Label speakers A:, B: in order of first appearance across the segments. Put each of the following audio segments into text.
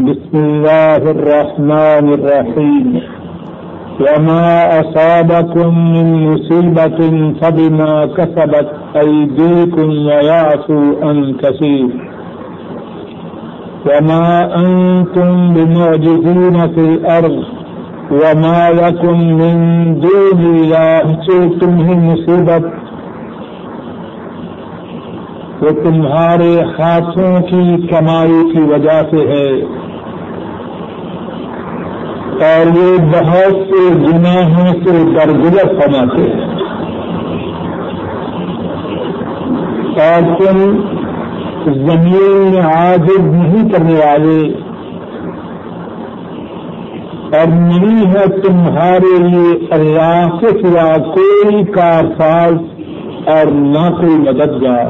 A: بسم الله الرحمن الرحيم. وما أصابكم من مصيبة فبما كسبت أيديكم ويعفو عن كثير. وما أنتم بمعجزين في الأرض. وما لكم من دون الله تلتمه مصيبة. وہ تمہارے ہاتھوں کی کمائی کی وجہ سے ہے۔ اور یہ بہت سے گناہوں سے درگزر فرماتے ہیں اور تم زمین میں عاجز نہیں کرنے والے اور نہیں ہے تمہارے لیے اللہ کے سوا کوئی کارساز اور نہ کوئی مددگار۔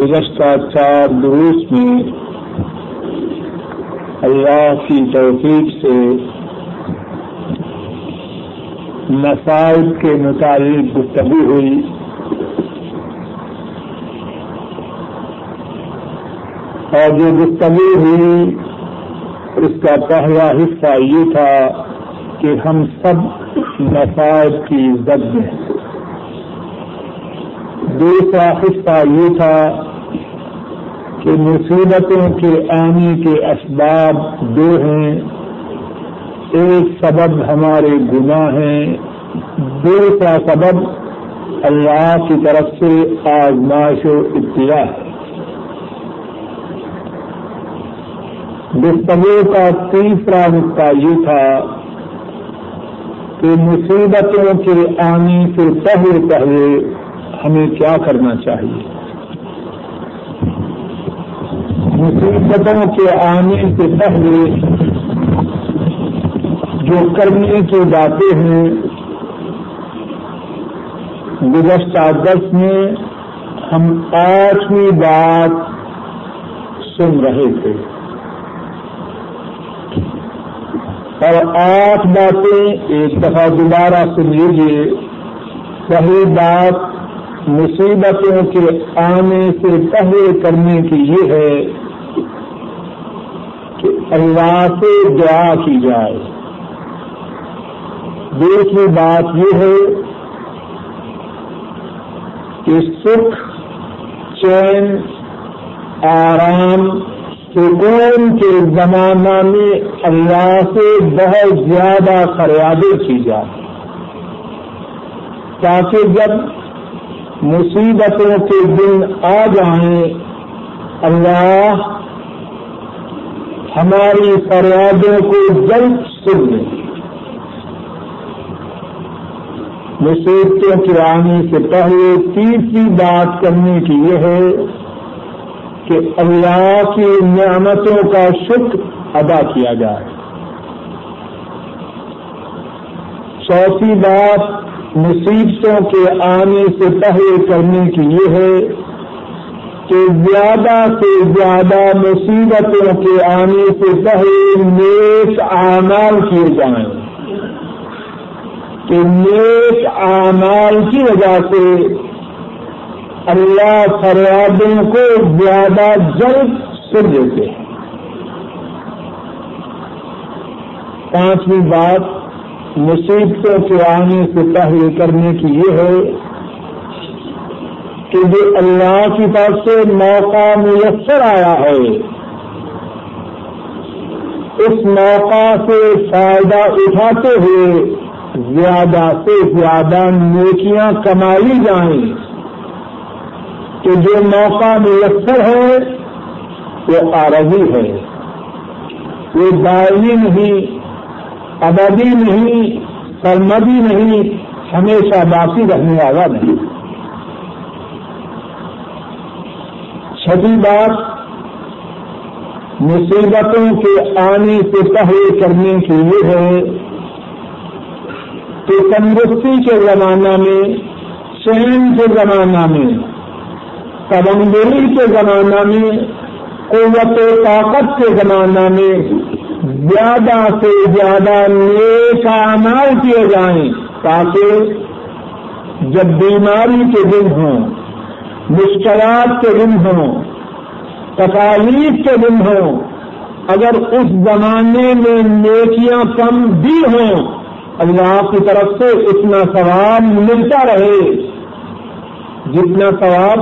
A: گزشتہ چار دروس میں اللہ کی توفیق سے مسائل کے متعلق گفتگو ہوئی۔ اور جو گفتگو ہوئی، اس کا پہلا حصہ یہ تھا کہ ہم سب مسائل کی زد میں دوسرا حصہ یہ تھا کہ مصیبتوں کے آنے کے اسباب دو ہیں۔ ایک سبب ہمارے گناہ ہیں، دوسرا سبب اللہ کی طرف سے آزمائش و ابتدا ہے گفتگو کا تیسرا نقطہ یہ تھا کہ مصیبتوں کے آنے سے پہلے پہلے ہمیں کیا کرنا چاہیے۔ مصیبتوں کے آنے سے پہلے جو کرنے کی باتیں ہیں، گزشتہ دس میں ہم آٹھویں بات سن رہے تھے۔ اور آٹھ باتیں ایک دفعہ دوبارہ سن لیجیے پہلی بات، مصیبتوں کے آنے سے پہلے کرنے کی یہ ہے اللہ سے دعا کی جائے۔ دوسری بات یہ ہے کہ سکھ، چین، آرام، سکون کے زمانہ میں اللہ سے بہت زیادہ فریادیں کی جائے تاکہ جب مصیبتوں کے دن آ جائیں، اللہ ہماری فریادوں کو جلد سن لیں۔ مصیبتوں کے آنے سے پہلے تیسری بات کرنے کی یہ ہے کہ اللہ کی نعمتوں کا شکر ادا کیا جائے۔ چوتھی بات مصیبتوں کے آنے سے پہلے کرنے کی یہ ہے کہ زیادہ سے زیادہ مصیبتوں کے آنے سے پہلے نیک اعمال کیے جائیں۔ کہ نیک اعمال کی وجہ سے اللہ فریادوں کو زیادہ جلد سن دیتے ہیں۔ پانچویں بات، مصیبتوں کے آنے سے پہلے کرنے کی یہ ہے کہ جو اللہ کی طرف سے موقع میسر آیا ہے، اس موقع سے فائدہ اٹھاتے ہوئے زیادہ سے زیادہ نیکیاں کمائی جائیں۔ کہ جو موقع میسر ہے، وہ عارضی ہے۔ وہ دائمی نہیں، ابدی نہیں، سرمدی نہیں، ہمیشہ باقی رہنے والا نہیں۔ چھٹی بات، مصیبتوں کے آنے سے پہلے کرنے کے لیے ہے۔ کہ تندرستی کے زمانہ میں چین کے زمانہ میں تبندری کے زمانہ میں، قوت و طاقت کے زمانہ میں زیادہ سے زیادہ نیک اعمال کیے جائیں تاکہ جب بیماری کے دن ہوں مشکلات کے دن ہوں، تکالیف کے دن ہوں، اگر اس زمانے میں نیکیاں کم بھی ہوں، اللہ کی طرف سے اتنا ثواب ملتا رہے۔ جتنا ثواب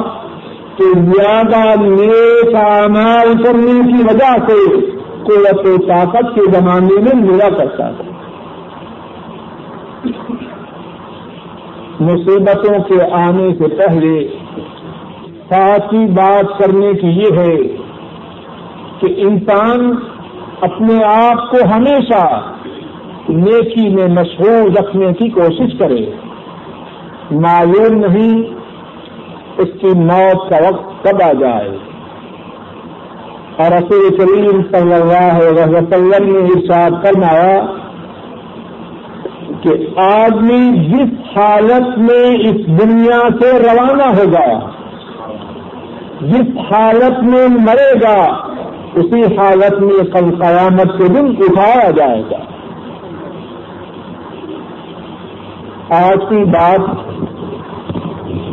A: کہ زیادہ نیک اعمال کرنے کی وجہ سے قوت طاقت کے زمانے میں ملا کرتا تھا مصیبتوں کے آنے سے پہلے ساتھی بات کرنے کی یہ ہے کہ انسان اپنے آپ کو ہمیشہ نیکی میں مشہور رکھنے کی کوشش کرے۔ معلوم نہیں اس کی موت کا وقت کب آ جائے۔ اور رسول کریم صلی اللہ علیہ وسلم نے ارشاد فرمایا کہ آدمی جس حالت میں اس دنیا سے روانہ ہوگا جس حالت میں مرے گا، اسی حالت میں کل قیامت کے دن اٹھایا جائے گا۔ آج کی بات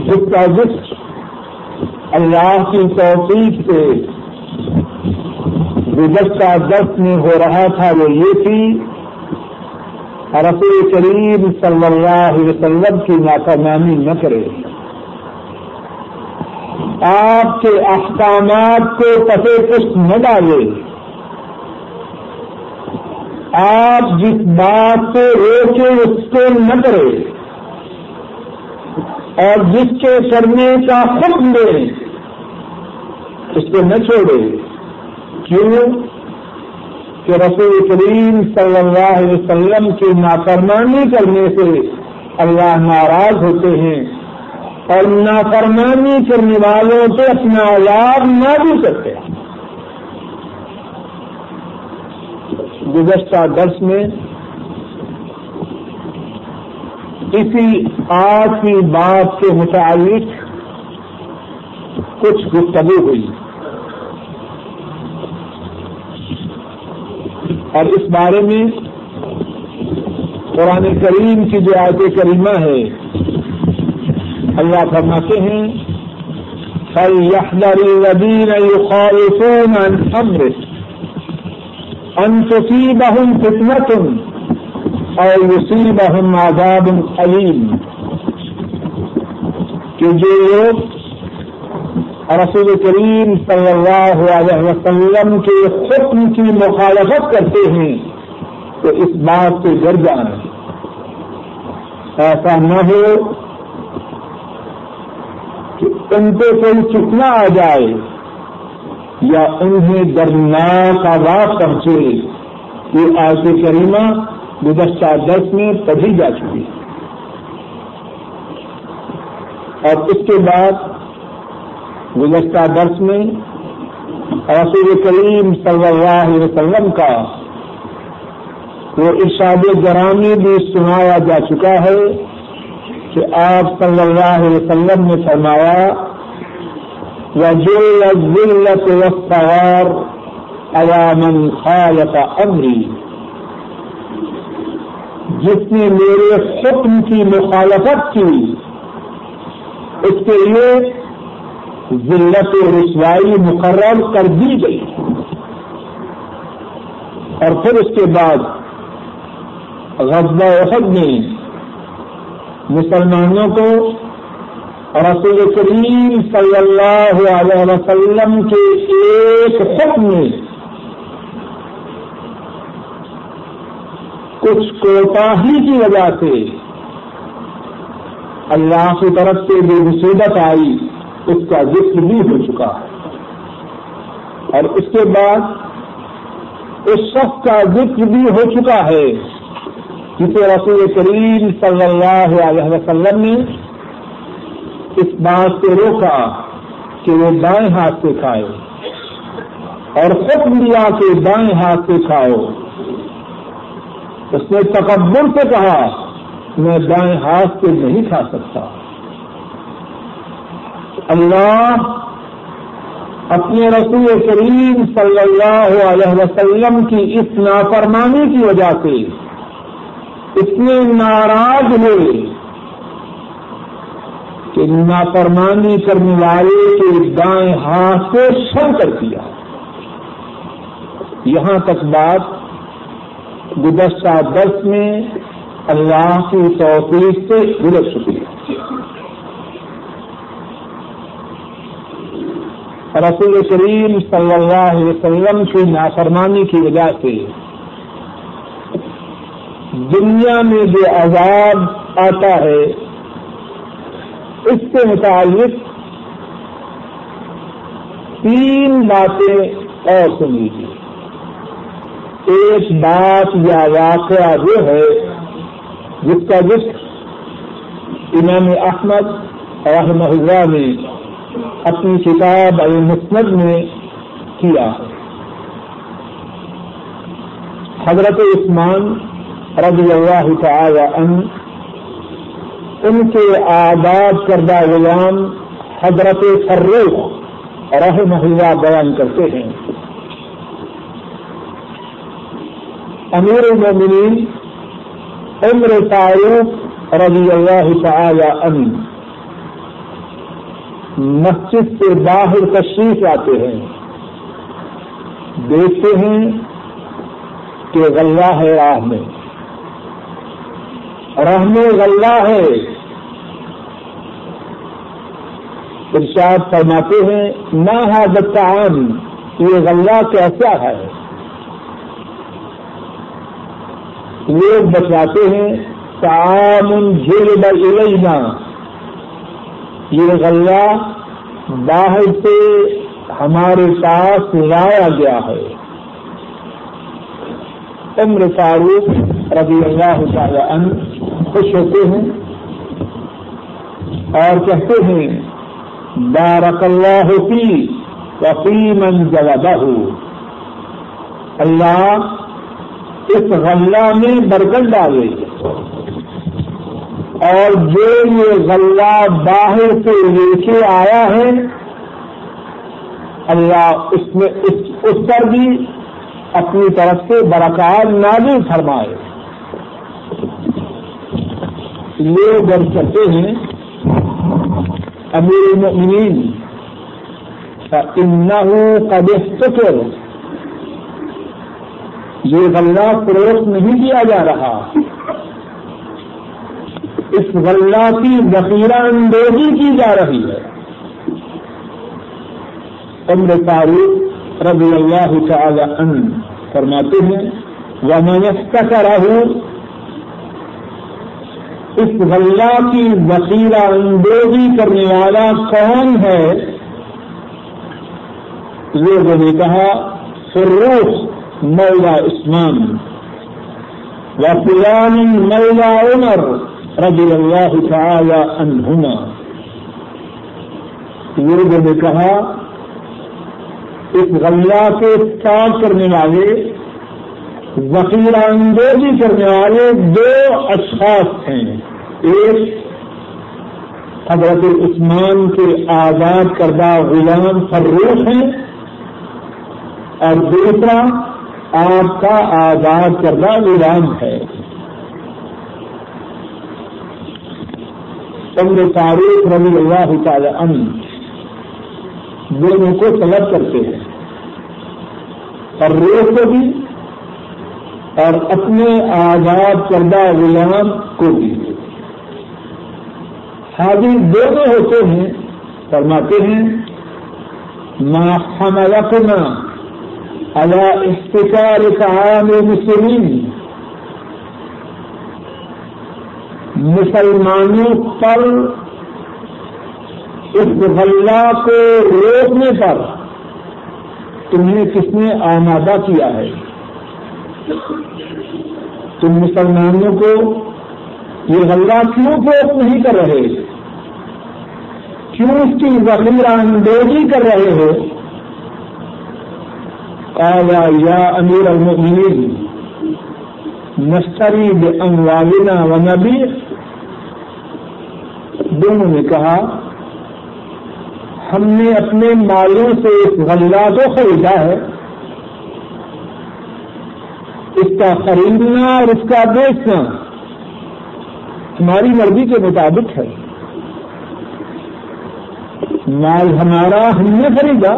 A: جس کا جس اللہ کی توفیق سے گزشتہ دس میں ہو رہا تھا، وہ یہ تھی، رسول کریم صلی اللہ علیہ وسلم کی نافرمانی نہ کرے۔ آپ کے احکامات کو پتے پشت نہ ڈالے۔ آپ جس بات سے روکے اس کو نہ کرے۔ اور جس کے کرنے کا حکم دے، اس کو نہ چھوڑے۔ کیوں؟ کہ رسول کریم صلی اللہ علیہ وسلم کی نافرمانی کرنے سے اللہ ناراض ہوتے ہیں۔ اور نافرمانی کرنے والوں سے اپنا لابھ نہ بھی سکتے۔ گزشتہ درس میں اسی آج کی بات کے متعلق کچھ گفتگو ہوئی۔ اور اس بارے میں قرآن کریم کی جو آیت کریمہ ہے اللہ فرماتے ہیں، فَلْيَحْذَرِ الَّذِينَ يُخَالِفُونَ عَنْ أَمْرِهِ، أَن تُصِيبَهُمْ فِتْنَةٌ أَوْ يُصِيبَهُمْ عَذَابٌ أَلِيمٌ۔ کہ جو لوگ رسول کریم صلی اللہ علیہ وسلم کے حکم کی مخالفت کرتے ہیں، تو اس بات سے ڈر جائیں ایسا نہ ہو کہ ان کو کوئی چکنا آ جائے یا انہیں درناک آواز پہنچے یہ آج کریمہ گزشتہ دس میں پڑھی جا چکی اور اس کے بعد گزشتہ درس میں رسول کریم صلی اللہ علیہ وسلم کا وہ ارشاد گرامی بھی سنایا جا چکا ہے۔ کہ آپ صلی اللہ علیہ وسلم نے فرمایا ذلت وسطار عوامن خالق امری جس نے میرے حکم کی مخالفت کی، اس کے لیے ذلت و رسوائی مقرر کر دی گئی۔ اور پھر اس کے بعد غزبہ احد میں مسلمانوں کو رسول کریم صلی اللہ علیہ وسلم کے ایک حکم میں کچھ کوتاہی کی وجہ سے اللہ کی طرف سے جو مصیبت آئی، اس کا ذکر بھی ہو چکا ہے۔ اور اس کے بعد اس شخص کا ذکر بھی ہو چکا ہے۔ جسے رسول کریم صلی اللہ علیہ وسلم نے اس بات سے روکا کہ وہ دائیں ہاتھ سے کھائے اور حکم دیا کہ دائیں ہاتھ سے کھاؤ اس نے تکبر سے کہا، میں دائیں ہاتھ سے نہیں کھا سکتا۔ اللہ اپنے رسول کریم صلی اللہ علیہ وسلم کی اس نافرمانی کی وجہ سے اتنے ناراض ہوئے کہ نافرمانی کرنے والے کے دائیں ہاتھ کو سو کر دیا۔ یہاں تک بات گزشتہ درس میں اللہ کی توفیق سے گزر چکی ہے۔ رسول کریم صلی اللہ علیہ وسلم کی نافرمانی کی وجہ سے دنیا میں جو عذاب آتا ہے، اس سے متعلق تین باتیں اور سن لیجیے ایک بات یا واقعہ وہ ہے، جس کا ذکر امام احمد رحمہ اللہ نے اپنی کتاب المسند میں کیا حضرت عثمان رضی اللہ تعالی عنہ، ان کے آباد کردہ غلام حضرت فروخ رحمہ اللہ بیان کرتے ہیں۔ امیر المومنین، عمر فاروق رضی اللہ تعالی عنہ، مسجد سے باہر تشریف آتے ہیں۔ دیکھتے ہیں کہ غلہ ہے راہ میں۔ راہ میں غلہ ہے۔ ارشاد فرماتے ہیں نہ حاضر عام یہ غلہ کیسا ہے؟ لوگ بتاتے ہیں تعامن جھیل بلینا یہ غلہ باہر سے ہمارے پاس لایا گیا ہے۔ عمر فاروق رضی اللہ تعالی عنہ خوش ہوتے ہیں اور کہتے ہیں، بارک اللہ فی وفیمن جلدہ اللہ اس غلہ میں برکت ڈالے۔ اور جو یہ غلہ باہر سے لے کے آیا ہے، اللہ اس میں اس پر بھی اپنی طرف سے برکات نازل فرمائے۔ لوگ جب کرتے ہیں، امیر المؤمنین ان کا سکر یہ غلہ فروخت نہیں کیا جا رہا۔ اس غلہ کی ذخیرہ اندوزی کی جا رہی ہے۔ عمر فاروق رضی اللہ تعالی عنہ فرماتے ہیں وہ میں کرا ہوں اس غلہ کی ذخیرہ اندوزی کرنے والا کون ہے؟ لوگوں نے کہا، فروخ مولا عثمان۔ وفلان مولا عمر رضی اللہ تعالی عنہما۔ لوگوں نے کہا اس غلہ کے کام کرنے والے ذخیرہ اندوزی کرنے والے دو اشخاص ہیں۔ ایک حضرت عثمان کے آزاد کردہ غلام فروخ ہیں۔ اور دوسرا آپ کا آزاد کردہ غلام ہے۔ عمر تاریخ رضی اللہ تعالی عنہ۔ دونوں کو طلب کرتے ہیں اور روح کو بھی اور اپنے آزاد کردہ غلام کو بھی۔ حاضر دونوں ہوتے ہیں، فرماتے ہیں، ما حملتنا على احتكار طعام المسلمين مسلمانوں پر اس غلہ کو روکنے پر تمہیں کس نے آمادہ کیا ہے؟ تم مسلمانوں کو یہ غلہ کیوں فروخت نہیں کر رہے؟ کیوں اس کی ذخیرہ اندوزی کر رہے ہو؟ قال یا امیر المؤمنین نشتری باموالنا ونبی دونوں نے کہا ہم نے اپنے مالوں سے اس غلہ کو خریدا ہے۔ اس کا خریدنا اور اس کا بیچنا ہماری مرضی کے مطابق ہے۔ مال ہمارا ہم نے خریدا،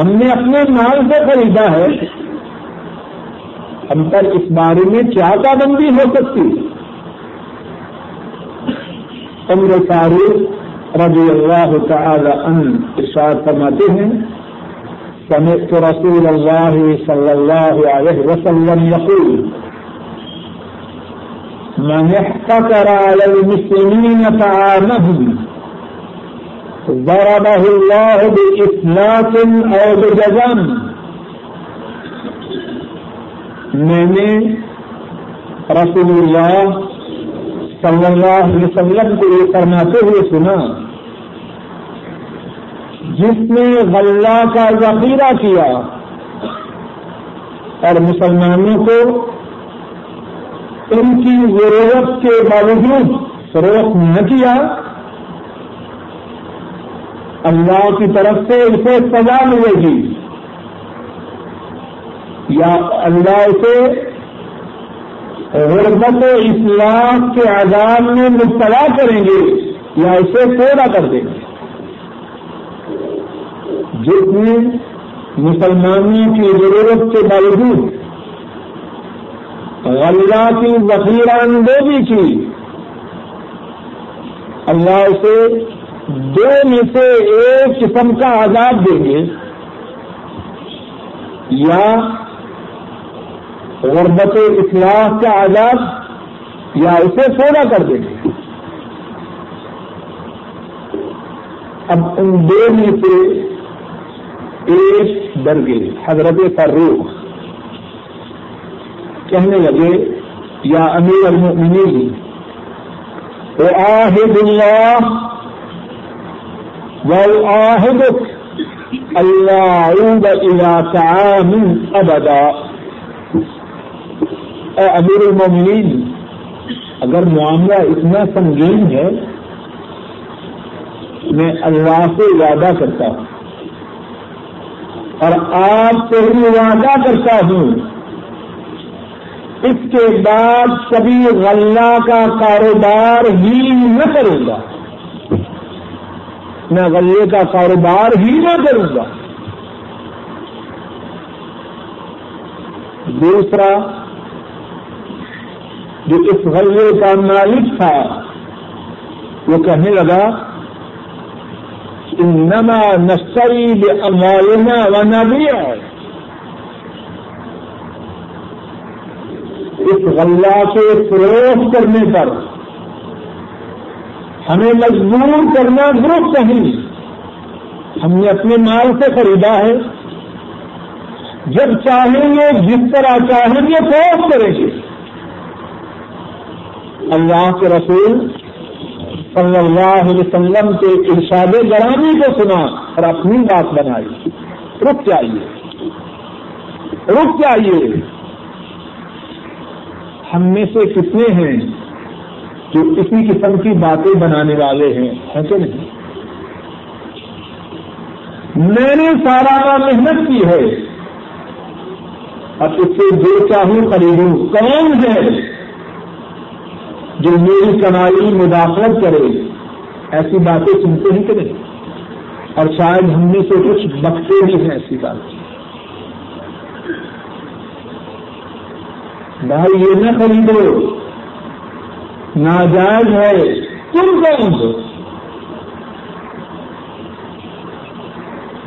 A: ہم نے اپنے مال سے خریدا ہے۔ ہم پر اس بارے میں کیا پابندی ہو سکتی؟ عمر فاروق رضی اللہ تعالی عنہ ارشاد فرماتے ہیں، سمعت رسول الله صلى الله عليه وسلم يقول من احتكر على المسلمين طعامهم، ضربه الله بإفلاك أو بجزم. میں نے رسول اللہ صلی اللہ علیہ وسلم کو یہ فرماتے ہوئے سنا جس نے غلہ کا ذخیرہ کیا اور مسلمانوں کو ان کی ضرورت کے باوجود فروخت نہ کیا، اللہ کی طرف سے اسے سزا ملے گی۔ یا اللہ اسے غربت اسلام کے آزاد میں مبتلا کریں گے یا اسے پورا کر دیں گے۔ جس نے مسلمانوں کی ضرورت کے باوجود غلہ کی ذخیرہ اندوزی کی۔ اللہ اسے دو میں سے ایک قسم کا آزاد دیں گے۔ یا غربت اخلاق کا آزاد یا اسے پورا کر دیں گے۔ اب ان دو میں سے ایک ڈر گئے حضرت فاروق کہنے لگے، یا امیر المؤمنین وہ آہد اللہ والآہدک اللہ عود الى طعام ابدا۔ اے امیر المؤمنین، اگر معاملہ اتنا سنگین ہے، میں اللہ سے وعدہ کرتا ہوں۔ اور آپ سے ہی وعدہ کرتا ہوں۔ اس کے بعد کبھی غلہ کا کاروبار ہی نہ کروں گا۔ میں غلے کا کاروبار ہی نہ کروں گا۔ دوسرا، جو اس غلے کا مالک تھا، وہ کہنے لگا انما نشتری باموالنا ونبيع اس غلہ کے فروغ کرنے پر ہمیں مجبور کرنا درست نہیں۔ ہم نے اپنے مال سے خریدا ہے۔ جب چاہیں گے، جس طرح چاہیں گے، فروغ کریں گے۔ اللہ کے رسول صلی اللہ علیہ وسلم کے ارشاد گرامی کو سنا اور اپنی بات بنائی۔ رک جائیے۔ رک جائیے۔ ہم میں سے کتنے ہیں جو اسی قسم کی باتیں بنانے والے ہیں؟ ہے کہ نہیں؟ میں نے سارا محنت کی ہے۔ اب اس سے جو چاہوں خریدوں کون ہے؟ جو میری کمائی مداخلت کرے، ایسی باتیں سنتے ہیں کہ نہیں؟ اور شاید ہم میں سے کچھ بکتے بھی ہیں ایسی بات بھائی، یہ نہ خریدو۔ ناجائز ہے۔ تم کون ہو؟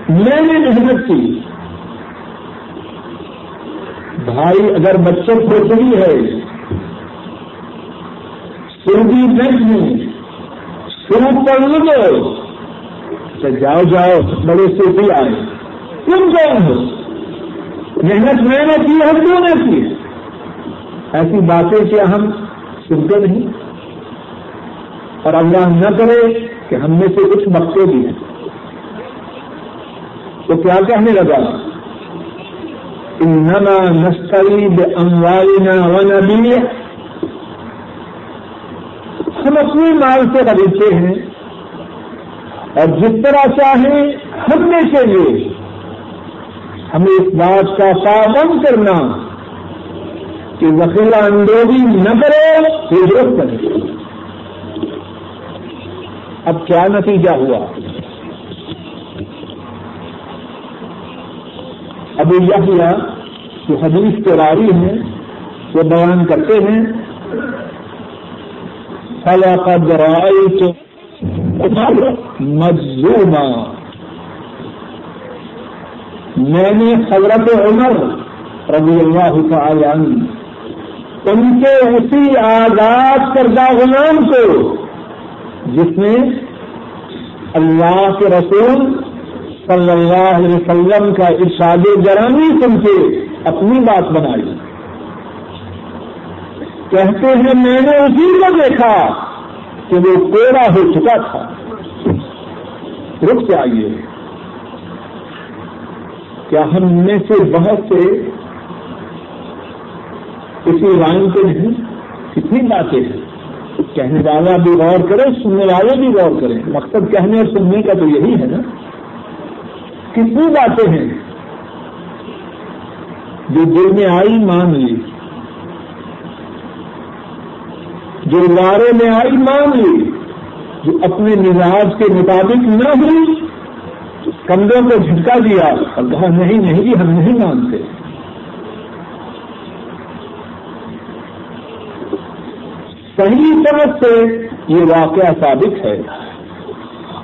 A: میں نے محنت کی۔ بھائی، اگر بچت ہو رہی ہے سردی بینک میں شروع کر لو جاؤ جاؤ، بڑے صوفی آئے۔ تم کون ہو؟ محنت میں نے کی، ہم کیوں نے کی؟ ایسی باتیں کیا ہم سنتے نہیں۔ اور اللہ نہ کرے کہ ہم میں سے کچھ بختے بھی ہیں۔ تو کیا کہنے لگا؟ انما نستری باموالنا ونبیہ ہم مال سے خریدتے ہیں۔ اور جس طرح چاہیں ہم میں سے لیے ہمیں اس بات کا پابند کرنا کہ ذخیرہ اندوزی نہ کرے ہجرت کرے اب کیا نتیجہ ہوا؟ ابھی یہ جو حدیث کے راری ہیں، وہ بیان کرتے ہیں فلا قد رأيت مجزوما. میں نے حضرت عمر رضی اللہ تعالی عنہ ان کے اسی آزاد کردہ غلام کو، جس نے اللہ کے رسول صلی اللہ علیہ وسلم کا ارشاد گرامی سن کے اپنی بات بنائی۔ کہتے ہیں، میں نے اسی کو دیکھا کہ وہ کوڑا ہو چکا تھا. رک جائیے۔ کیا ہم میں سے بہت سے کسی لائن پہ نہیں کتنی باتیں ہیں۔ کہنے والا بھی غور کرے، سننے والے بھی غور کریں مقصد کہنے اور سننے کا تو یہی ہے نا۔ کتنی باتیں ہیں۔ جو دل میں آئی، مان لی۔ جو لارے میں آئی مان لی، جو اپنے مزاج کے مطابق نہ ہوئی کندھوں کو جھٹکا دیا اور کہا نہیں نہیں جی ہم نہیں مانتے۔ صحیح طرح سے یہ واقعہ ثابت ہے۔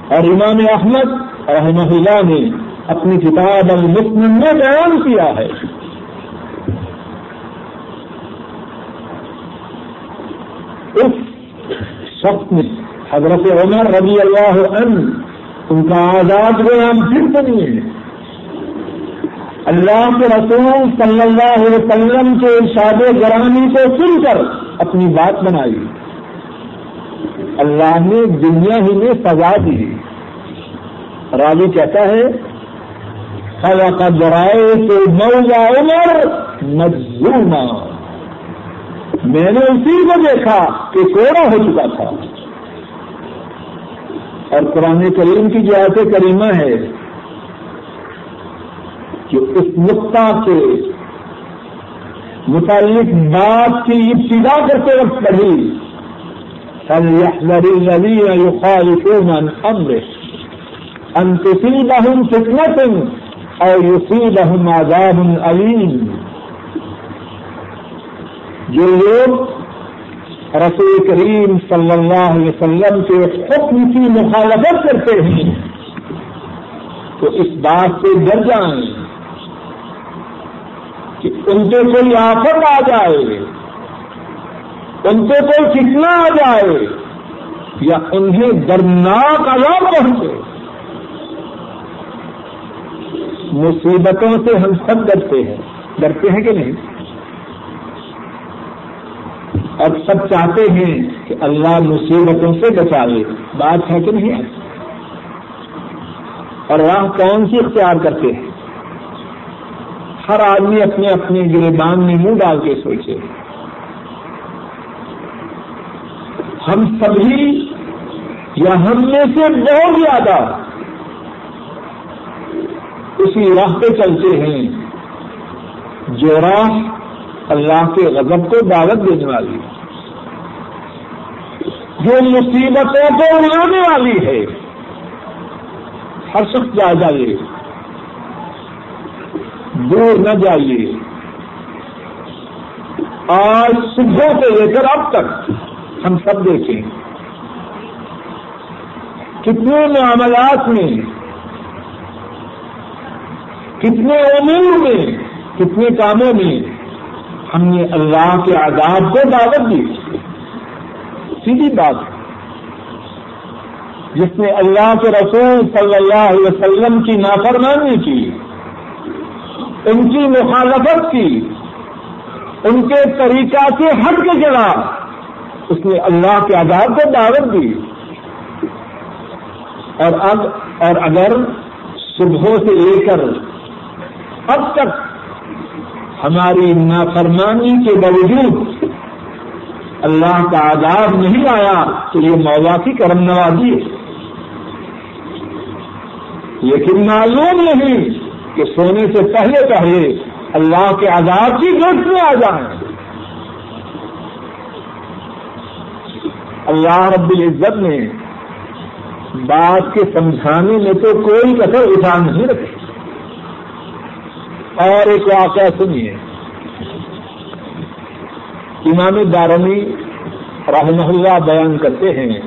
A: اور امام احمد رحمہ اللہ نے اپنی کتاب المسلم میں بیان کیا ہے۔ اس شخص میں حضرت عمر رضی اللہ عنہ، ان کا آزاد غلام پھر بنی ہے۔ اللہ کے رسول صلی اللہ علیہ وسلم کے ارشاد گرامی کو سن کر اپنی بات بنائی۔ اللہ نے دنیا ہی میں سزا دی۔ راوی کہتا ہے خلا کا ذرائع تو مولا عمر مجزوما میں نے اسی کو دیکھا کہ کوڑا ہو چکا تھا۔ اور قرآن کریم کی جو ایسے کریمہ ہے کہ اس نقطہ کے متعلق بات کی ابتدا کرتے وقت پڑھی فليحذر الذين يخالفون عن او يصيبهم عذاب اليم جو لوگ رسول کریم صلی اللہ علیہ وسلم کے حکم کی مخالفت کرتے ہیں، تو اس بات سے ڈر جائیں کہ ان پہ کوئی آفت آ جائے، ان پہ کوئی کتنا آ جائے، یا انہیں درناک عذاب پہنچے۔ مصیبتوں سے ہم سب ڈرتے ہیں۔ ڈرتے ہیں کہ نہیں؟ اور سب چاہتے ہیں کہ اللہ مصیبتوں سے بچا لے بات ہے کہ نہیں؟ اور راہ کون سی اختیار کرتے ہیں؟ ہر آدمی اپنے اپنے گربان میں منہ ڈال کے سوچے۔ ہم سبھی یا ہم میں سے بہت زیادہ اسی راہ پہ چلتے ہیں جو راہ اللہ کے غضب کو دعوت دینے والی۔ جو مصیبتوں کو اڑانے والی ہے۔ ہر شخص جائزہ لے دور نہ جائیے۔ آج صبح سے لے کر اب تک ہم سب دیکھیں۔ کتنے معاملات میں، کتنے امور میں، کتنے کاموں میں ہم نے اللہ کے آزاد کو دعوت دی۔ سیدھی بات جس نے اللہ کے رسول صلی اللہ علیہ وسلم کی نافرمانی کی، ان کی مخالفت کی، ان کے طریقہ سے ہٹ کے چلا اس نے اللہ کے آزاد کو دعوت دی۔ اور اب، اور اگر صبح سے لے کر اب تک ہماری نافرمانی کے باوجود اللہ کا آزاد نہیں آیا تو یہ مولا کی کرم نوازی ہے۔ لیکن معلوم نہیں کہ سونے سے پہلے پہلے اللہ کے آزاد کی گرفت میں آ جائیں۔ اللہ رب العزت نے بات کے سمجھانے میں تو کوئی کثر اٹھا نہیں رکھے اور ایک واقعہ سنیے۔ امام دارمی رحمہ اللہ بیان کرتے ہیں۔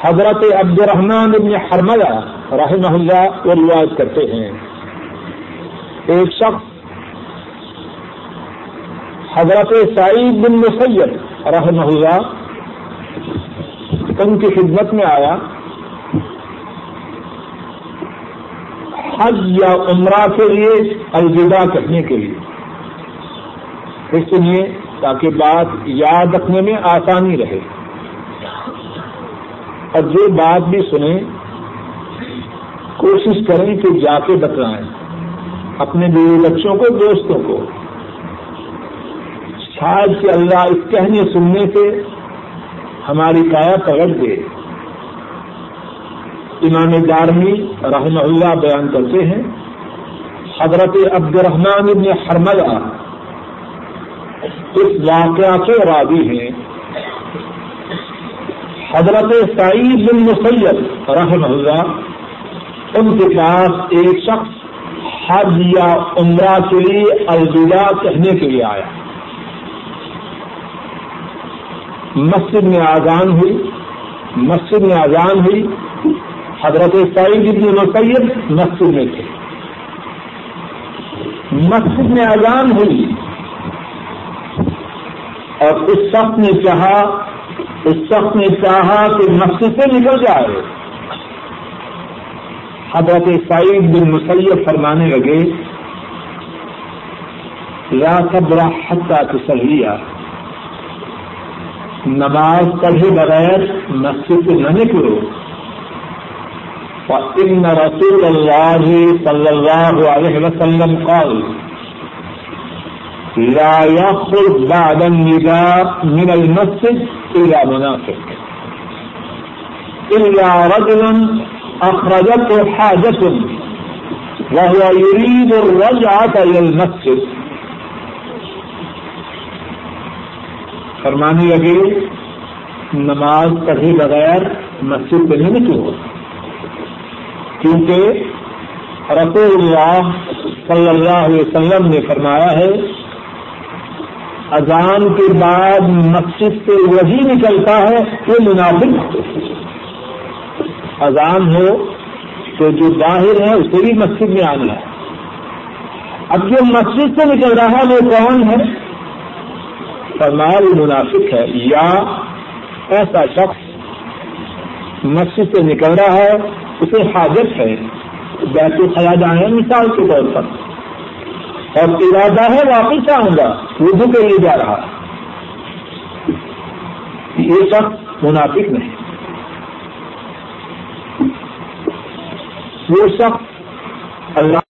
A: حضرت عبد الرحمان ابن حرملہ رحمہ اللہ وہ روایت کرتے ہیں۔ ایک شخص حضرت سعید بن مسید رحمہ اللہ ان کی خدمت میں آیا۔ حج یا عمرہ کے لیے الوداع کہنے کے لیے۔ اس لیے تاکہ بات یاد رکھنے میں آسانی رہے۔ اور جو بات بھی سنیں، کوشش کریں کہ جا کے بتلائیں۔ اپنے بیوی بچوں کو، دوستوں کو۔ شاید کہ اللہ اس کہنے سننے سے ہماری کایا پکڑ دے۔ امام دارمی رحمہ اللہ بیان کرتے ہیں، حضرت عبد الرحمان ابن حرملہ اس واقعہ کے راضی ہیں۔ حضرت سعید بن مسید رحم اللہ، ان کے پاس ایک شخص حج یا عمرہ کے لیے الوداع کہنے کے لیے آیا۔ مسجد میں آزان ہوئی۔ مسجد میں آزان ہوئی۔ حضرت سعید بن مسید مسجد میں تھے۔ مسجد میں اذان ہوئی۔ اور اس شخص نے چاہا، اس شخص نے چاہا کہ مسجد سے نکل جائے۔ حضرت سعید بن مسیب فرمانے لگے یا صبر حتہ تسلیہ نماز پڑھے بغیر مسجد سے نہ نکلو۔ وإن رسول الله صلى الله عليه وسلم قال۔ لا يخرج بعد النداء من المسجد إلا منافق. إلا رجل أخرجته حاجة، وهو يريد الرجعة إلى المسجد. فرمانے لگے، نماز پڑھے بغیر مسجد پہ نہیں نکلو کیونکہ رسول اللہ صلی اللہ علیہ وسلم نے فرمایا ہے اذان کے بعد مسجد سے وہی نکلتا ہے کہ منافق اذان ہو تو جو باہر ہے اسے بھی مسجد میں آنا ہے۔ اب جو مسجد سے نکل رہا ہے وہ کون ہے؟ فرمایا وہ منافق ہے۔ یا ایسا شخص مسجد سے نکل رہا ہے، اسے حاجت ہے۔ بیت الخلا جانا مثال کے طور پر۔ اور ارادہ ہے واپس آؤں گا، وضو کے لیے جا رہا۔ یہ سب منافق نہیں۔ وہ سب اللہ